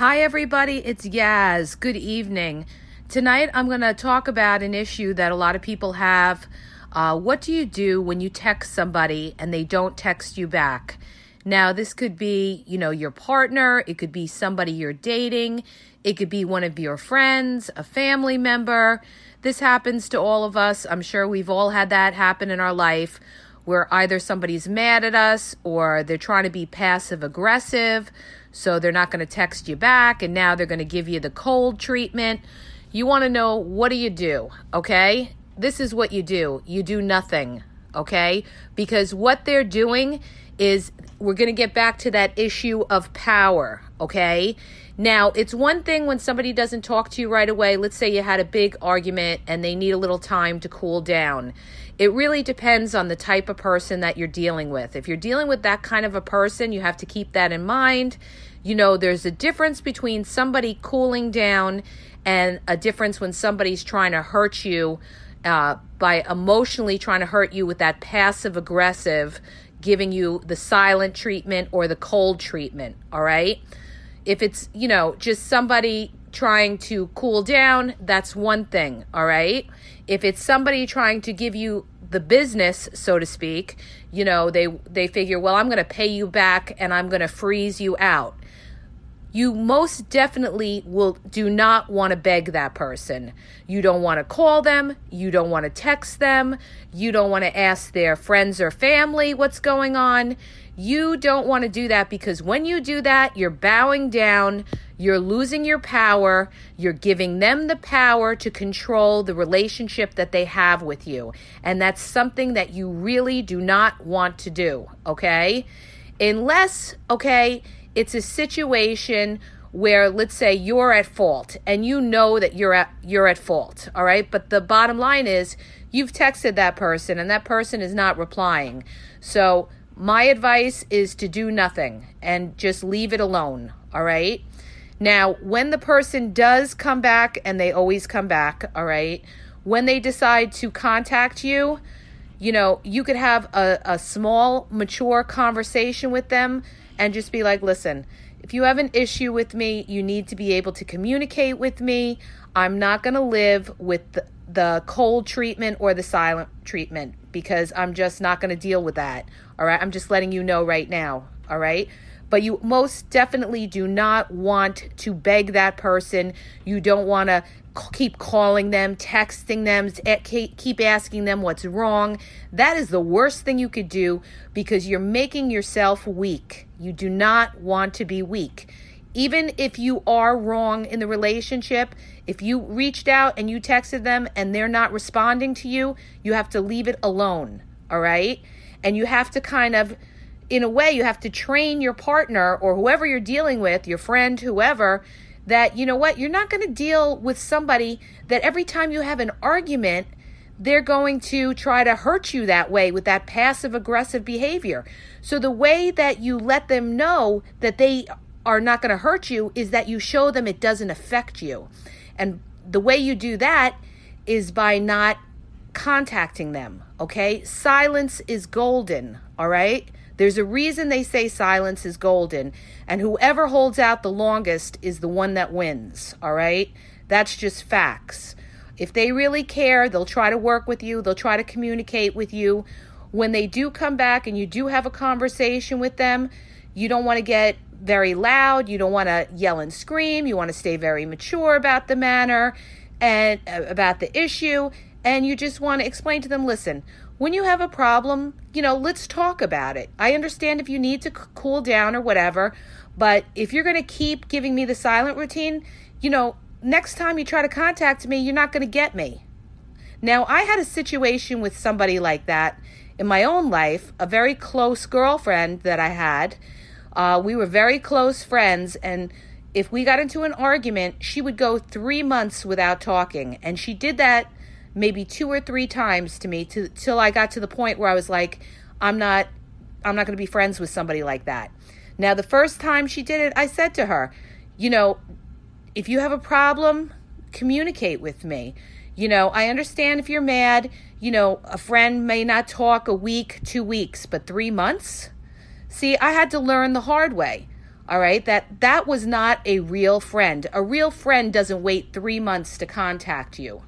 Hi, everybody. It's Yaz. Good evening. Tonight, I'm going to talk about an issue that a lot of people have. Uh, what do you do when you text somebody and they don't text you back? Now, this could be, you know, your partner, it could be somebody you're dating, it could be one of your friends, a family member. This happens to all of us. I'm sure we've all had that happen in our life where either somebody's mad at us or they're trying to be passive aggressive so they're not going to text you back and now they're going to give you the cold treatment. You want to know what do you do, okay? This is what you do. You do nothing, okay? Because what they're doing is we're going to get back to that issue of power, okay? Now, it's one thing when somebody doesn't talk to you right away. Let's say you had a big argument and they need a little time to cool down. It really depends on the type of person that you're dealing with. If you're dealing with that kind of a person, you have to keep that in mind. You know, there's a difference between somebody cooling down and a difference when somebody's trying to hurt you uh, by emotionally trying to hurt you with that passive aggressive, giving you the silent treatment or the cold treatment. All right. If it's, you know, just somebody trying to cool down, that's one thing. All right. If it's somebody trying to give you the business, so to speak, you know, they they figure, well, I'm going to pay you back and I'm going to freeze you out you most definitely will do not want to beg that person. You don't want to call them, you don't want to text them, you don't want to ask their friends or family what's going on. You don't want to do that because when you do that, you're bowing down, you're losing your power, you're giving them the power to control the relationship that they have with you. And that's something that you really do not want to do, okay? Unless, okay, it's a situation where let's say you're at fault and you know that you're at you're at fault all right but the bottom line is you've texted that person and that person is not replying so my advice is to do nothing and just leave it alone all right now when the person does come back and they always come back all right when they decide to contact you you know you could have a, a small mature conversation with them and just be like, listen, if you have an issue with me, you need to be able to communicate with me. I'm not going to live with the, the cold treatment or the silent treatment because I'm just not going to deal with that. All right. I'm just letting you know right now. All right. But you most definitely do not want to beg that person. You don't want to keep calling them, texting them, eh, keep asking them what's wrong. That is the worst thing you could do because you're making yourself weak. You do not want to be weak. Even if you are wrong in the relationship, if you reached out and you texted them and they're not responding to you, you have to leave it alone. All right. And you have to kind of, in a way, you have to train your partner or whoever you're dealing with, your friend, whoever, that, you know what, you're not going to deal with somebody that every time you have an argument, they're going to try to hurt you that way with that passive aggressive behavior. So the way that you let them know that they are not going to hurt you is that you show them it doesn't affect you. And the way you do that is by not contacting them, okay? Silence is golden, all right? There's a reason they say silence is golden, and whoever holds out the longest is the one that wins, all right? That's just facts. If they really care, they'll try to work with you, they'll try to communicate with you. When they do come back and you do have a conversation with them, you don't want to get very loud. You don't want to yell and scream. You want to stay very mature about the manner and uh, about the issue. And you just want to explain to them listen, when you have a problem, you know, let's talk about it. I understand if you need to cool down or whatever, but if you're going to keep giving me the silent routine, you know, next time you try to contact me, you're not going to get me. Now, I had a situation with somebody like that in my own life, a very close girlfriend that I had. Uh, we were very close friends, and if we got into an argument, she would go three months without talking. And she did that maybe two or three times to me to, till I got to the point where I was like, I'm not I'm not going to be friends with somebody like that. Now, the first time she did it, I said to her, you know, if you have a problem, communicate with me. You know, I understand if you're mad, you know, a friend may not talk a week, two weeks, but three months? See, I had to learn the hard way. All right, that that was not a real friend. A real friend doesn't wait 3 months to contact you.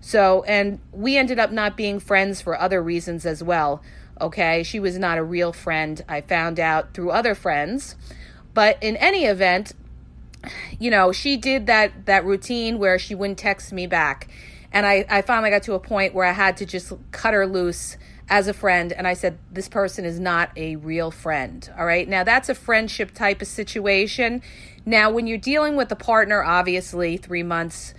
So, and we ended up not being friends for other reasons as well. Okay, she was not a real friend. I found out through other friends. But in any event, you know, she did that that routine where she wouldn't text me back. And I, I finally got to a point where I had to just cut her loose as a friend. And I said, This person is not a real friend. All right. Now, that's a friendship type of situation. Now, when you're dealing with a partner, obviously, three months,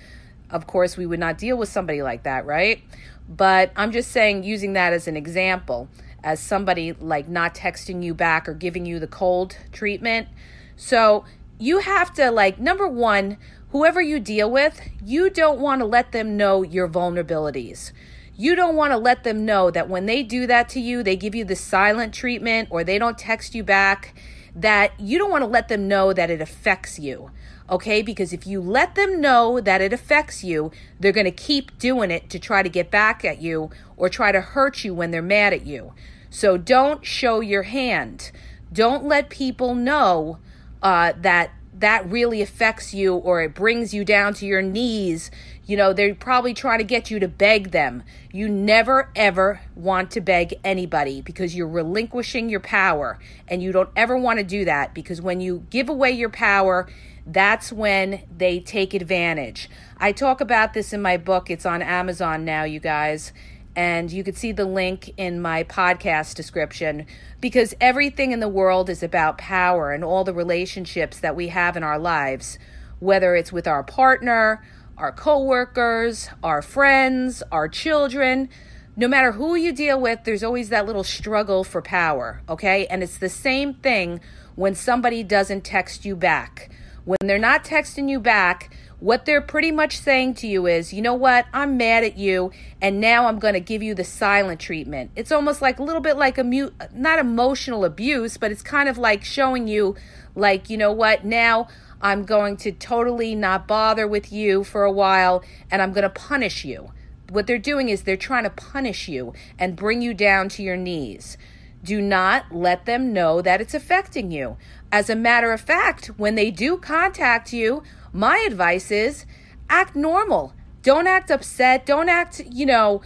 of course, we would not deal with somebody like that, right? But I'm just saying, using that as an example, as somebody like not texting you back or giving you the cold treatment. So, you have to, like, number one, whoever you deal with, you don't want to let them know your vulnerabilities. You don't want to let them know that when they do that to you, they give you the silent treatment or they don't text you back, that you don't want to let them know that it affects you. Okay? Because if you let them know that it affects you, they're going to keep doing it to try to get back at you or try to hurt you when they're mad at you. So don't show your hand. Don't let people know uh, that that really affects you or it brings you down to your knees. You know, they're probably trying to get you to beg them. You never, ever want to beg anybody because you're relinquishing your power. And you don't ever want to do that because when you give away your power, that's when they take advantage. I talk about this in my book. It's on Amazon now, you guys. And you could see the link in my podcast description because everything in the world is about power and all the relationships that we have in our lives, whether it's with our partner, our coworkers, our friends, our children. No matter who you deal with, there's always that little struggle for power, okay? And it's the same thing when somebody doesn't text you back. When they're not texting you back, what they're pretty much saying to you is, you know what, I'm mad at you, and now I'm going to give you the silent treatment. It's almost like a little bit like a mute, not emotional abuse, but it's kind of like showing you, like, you know what, now I'm going to totally not bother with you for a while, and I'm going to punish you. What they're doing is they're trying to punish you and bring you down to your knees. Do not let them know that it's affecting you. As a matter of fact, when they do contact you, my advice is act normal. Don't act upset. Don't act, you know,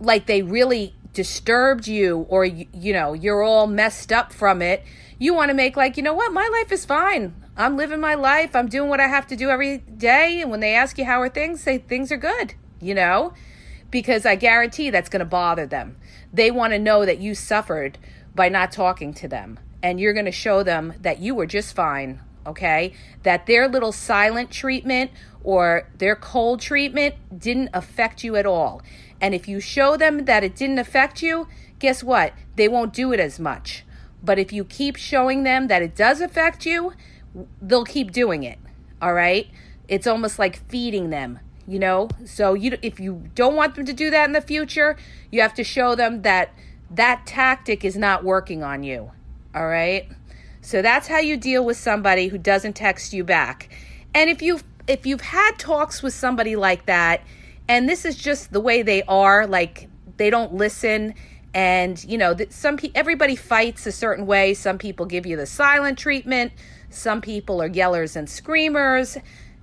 like they really disturbed you or, you know, you're all messed up from it. You want to make like, you know what, my life is fine. I'm living my life. I'm doing what I have to do every day. And when they ask you how are things, say things are good, you know, because I guarantee that's going to bother them. They want to know that you suffered by not talking to them and you're going to show them that you were just fine okay? That their little silent treatment or their cold treatment didn't affect you at all. And if you show them that it didn't affect you, guess what? They won't do it as much. But if you keep showing them that it does affect you, they'll keep doing it. All right? It's almost like feeding them, you know? So you if you don't want them to do that in the future, you have to show them that that tactic is not working on you. All right? So that's how you deal with somebody who doesn't text you back. And if you if you've had talks with somebody like that and this is just the way they are, like they don't listen and you know, some pe- everybody fights a certain way. Some people give you the silent treatment. Some people are yellers and screamers.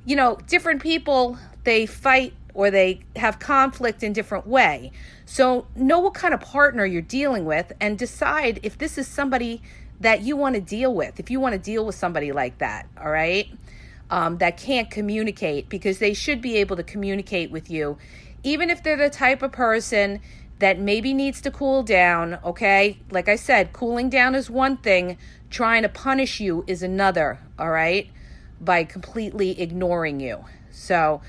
You know, different people they fight or they have conflict in different way. So know what kind of partner you're dealing with and decide if this is somebody that you want to deal with. If you want to deal with somebody like that, all right, um, that can't communicate, because they should be able to communicate with you, even if they're the type of person that maybe needs to cool down, okay? Like I said, cooling down is one thing, trying to punish you is another, all right? By completely ignoring you. So,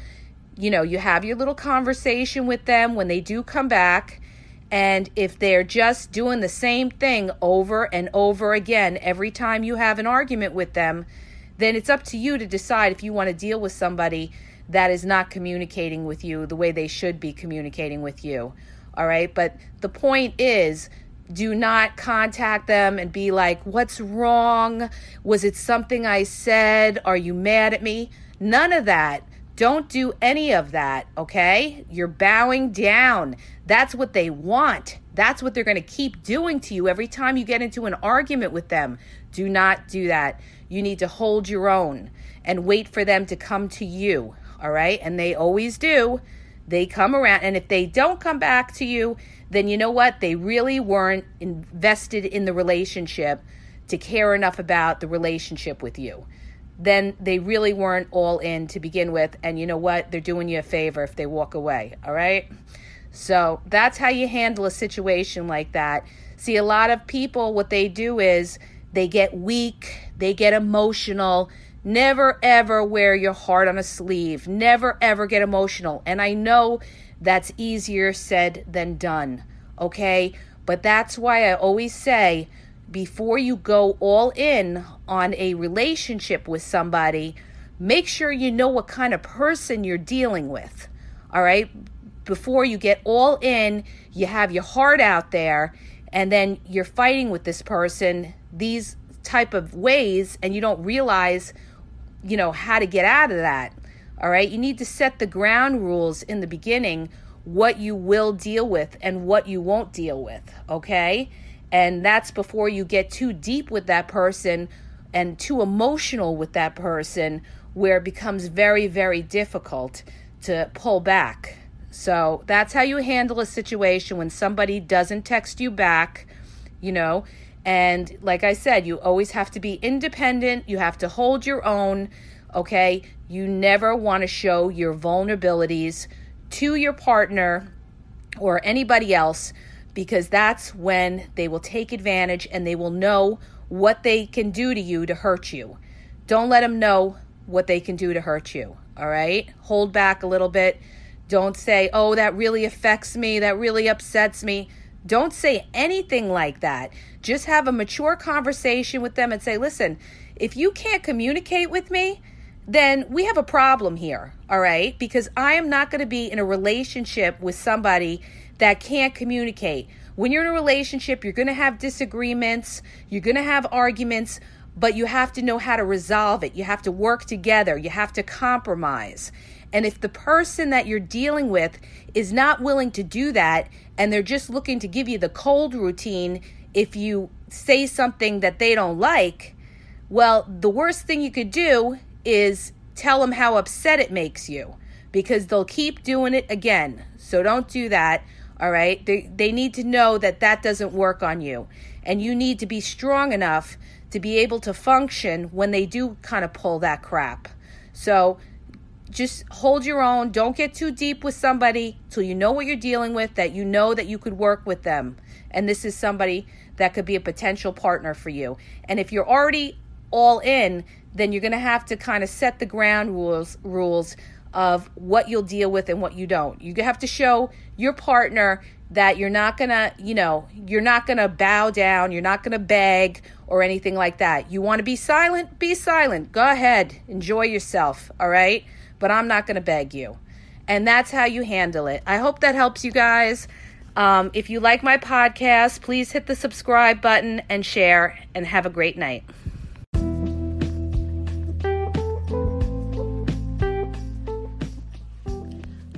you know, you have your little conversation with them when they do come back. And if they're just doing the same thing over and over again every time you have an argument with them, then it's up to you to decide if you want to deal with somebody that is not communicating with you the way they should be communicating with you. All right. But the point is, do not contact them and be like, What's wrong? Was it something I said? Are you mad at me? None of that. Don't do any of that, okay? You're bowing down. That's what they want. That's what they're going to keep doing to you every time you get into an argument with them. Do not do that. You need to hold your own and wait for them to come to you, all right? And they always do. They come around, and if they don't come back to you, then you know what? They really weren't invested in the relationship to care enough about the relationship with you. Then they really weren't all in to begin with. And you know what? They're doing you a favor if they walk away. All right. So that's how you handle a situation like that. See, a lot of people, what they do is they get weak, they get emotional. Never ever wear your heart on a sleeve. Never ever get emotional. And I know that's easier said than done, okay? But that's why I always say before you go all in on a relationship with somebody, make sure you know what kind of person you're dealing with, all right? Before you get all in, you have your heart out there, and then you're fighting with this person these type of ways, and you don't realize, you know, how to get out of that. All right. You need to set the ground rules in the beginning what you will deal with and what you won't deal with. Okay. And that's before you get too deep with that person and too emotional with that person, where it becomes very, very difficult to pull back. So that's how you handle a situation when somebody doesn't text you back, you know. And like I said, you always have to be independent, you have to hold your own okay? You never want to show your vulnerabilities to your partner or anybody else because that's when they will take advantage and they will know what they can do to you to hurt you. Don't let them know what they can do to hurt you, all right? Hold back a little bit. Don't say, oh, that really affects me, that really upsets me. Don't say anything like that. Just have a mature conversation with them and say, listen, if you can't communicate with me, then we have a problem here, all right? Because I am not going to be in a relationship with somebody that can't communicate. When you're in a relationship, you're going to have disagreements, you're going to have arguments, but you have to know how to resolve it. You have to work together, you have to compromise. And if the person that you're dealing with is not willing to do that and they're just looking to give you the cold routine if you say something that they don't like, well, the worst thing you could do is tell them how upset it makes you because they'll keep doing it again. So don't do that. All right. They, they need to know that that doesn't work on you. And you need to be strong enough to be able to function when they do kind of pull that crap. So just hold your own. Don't get too deep with somebody till you know what you're dealing with, that you know that you could work with them. And this is somebody that could be a potential partner for you. And if you're already all in, then you're going to have to kind of set the ground rules rules of what you'll deal with and what you don't. You have to show your partner that you're not going to, you know, you're not going to bow down, you're not going to beg or anything like that. You want to be silent? Be silent. Go ahead. Enjoy yourself, all right? But I'm not going to beg you. And that's how you handle it. I hope that helps you guys. Um, if you like my podcast, please hit the subscribe button and share, and have a great night.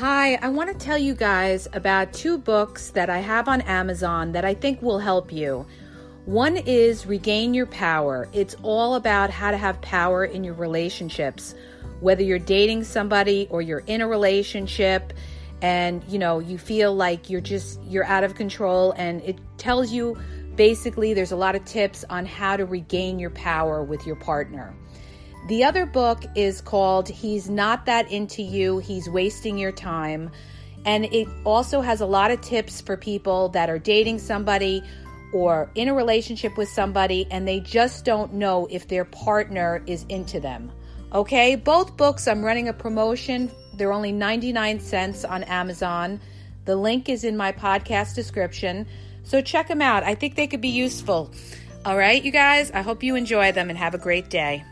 Hi, I want to tell you guys about two books that I have on Amazon that I think will help you. One is Regain Your Power. It's all about how to have power in your relationships, whether you're dating somebody or you're in a relationship and you know, you feel like you're just you're out of control and it tells you basically there's a lot of tips on how to regain your power with your partner. The other book is called He's Not That Into You, He's Wasting Your Time. And it also has a lot of tips for people that are dating somebody or in a relationship with somebody and they just don't know if their partner is into them. Okay, both books, I'm running a promotion. They're only 99 cents on Amazon. The link is in my podcast description. So check them out. I think they could be useful. All right, you guys, I hope you enjoy them and have a great day.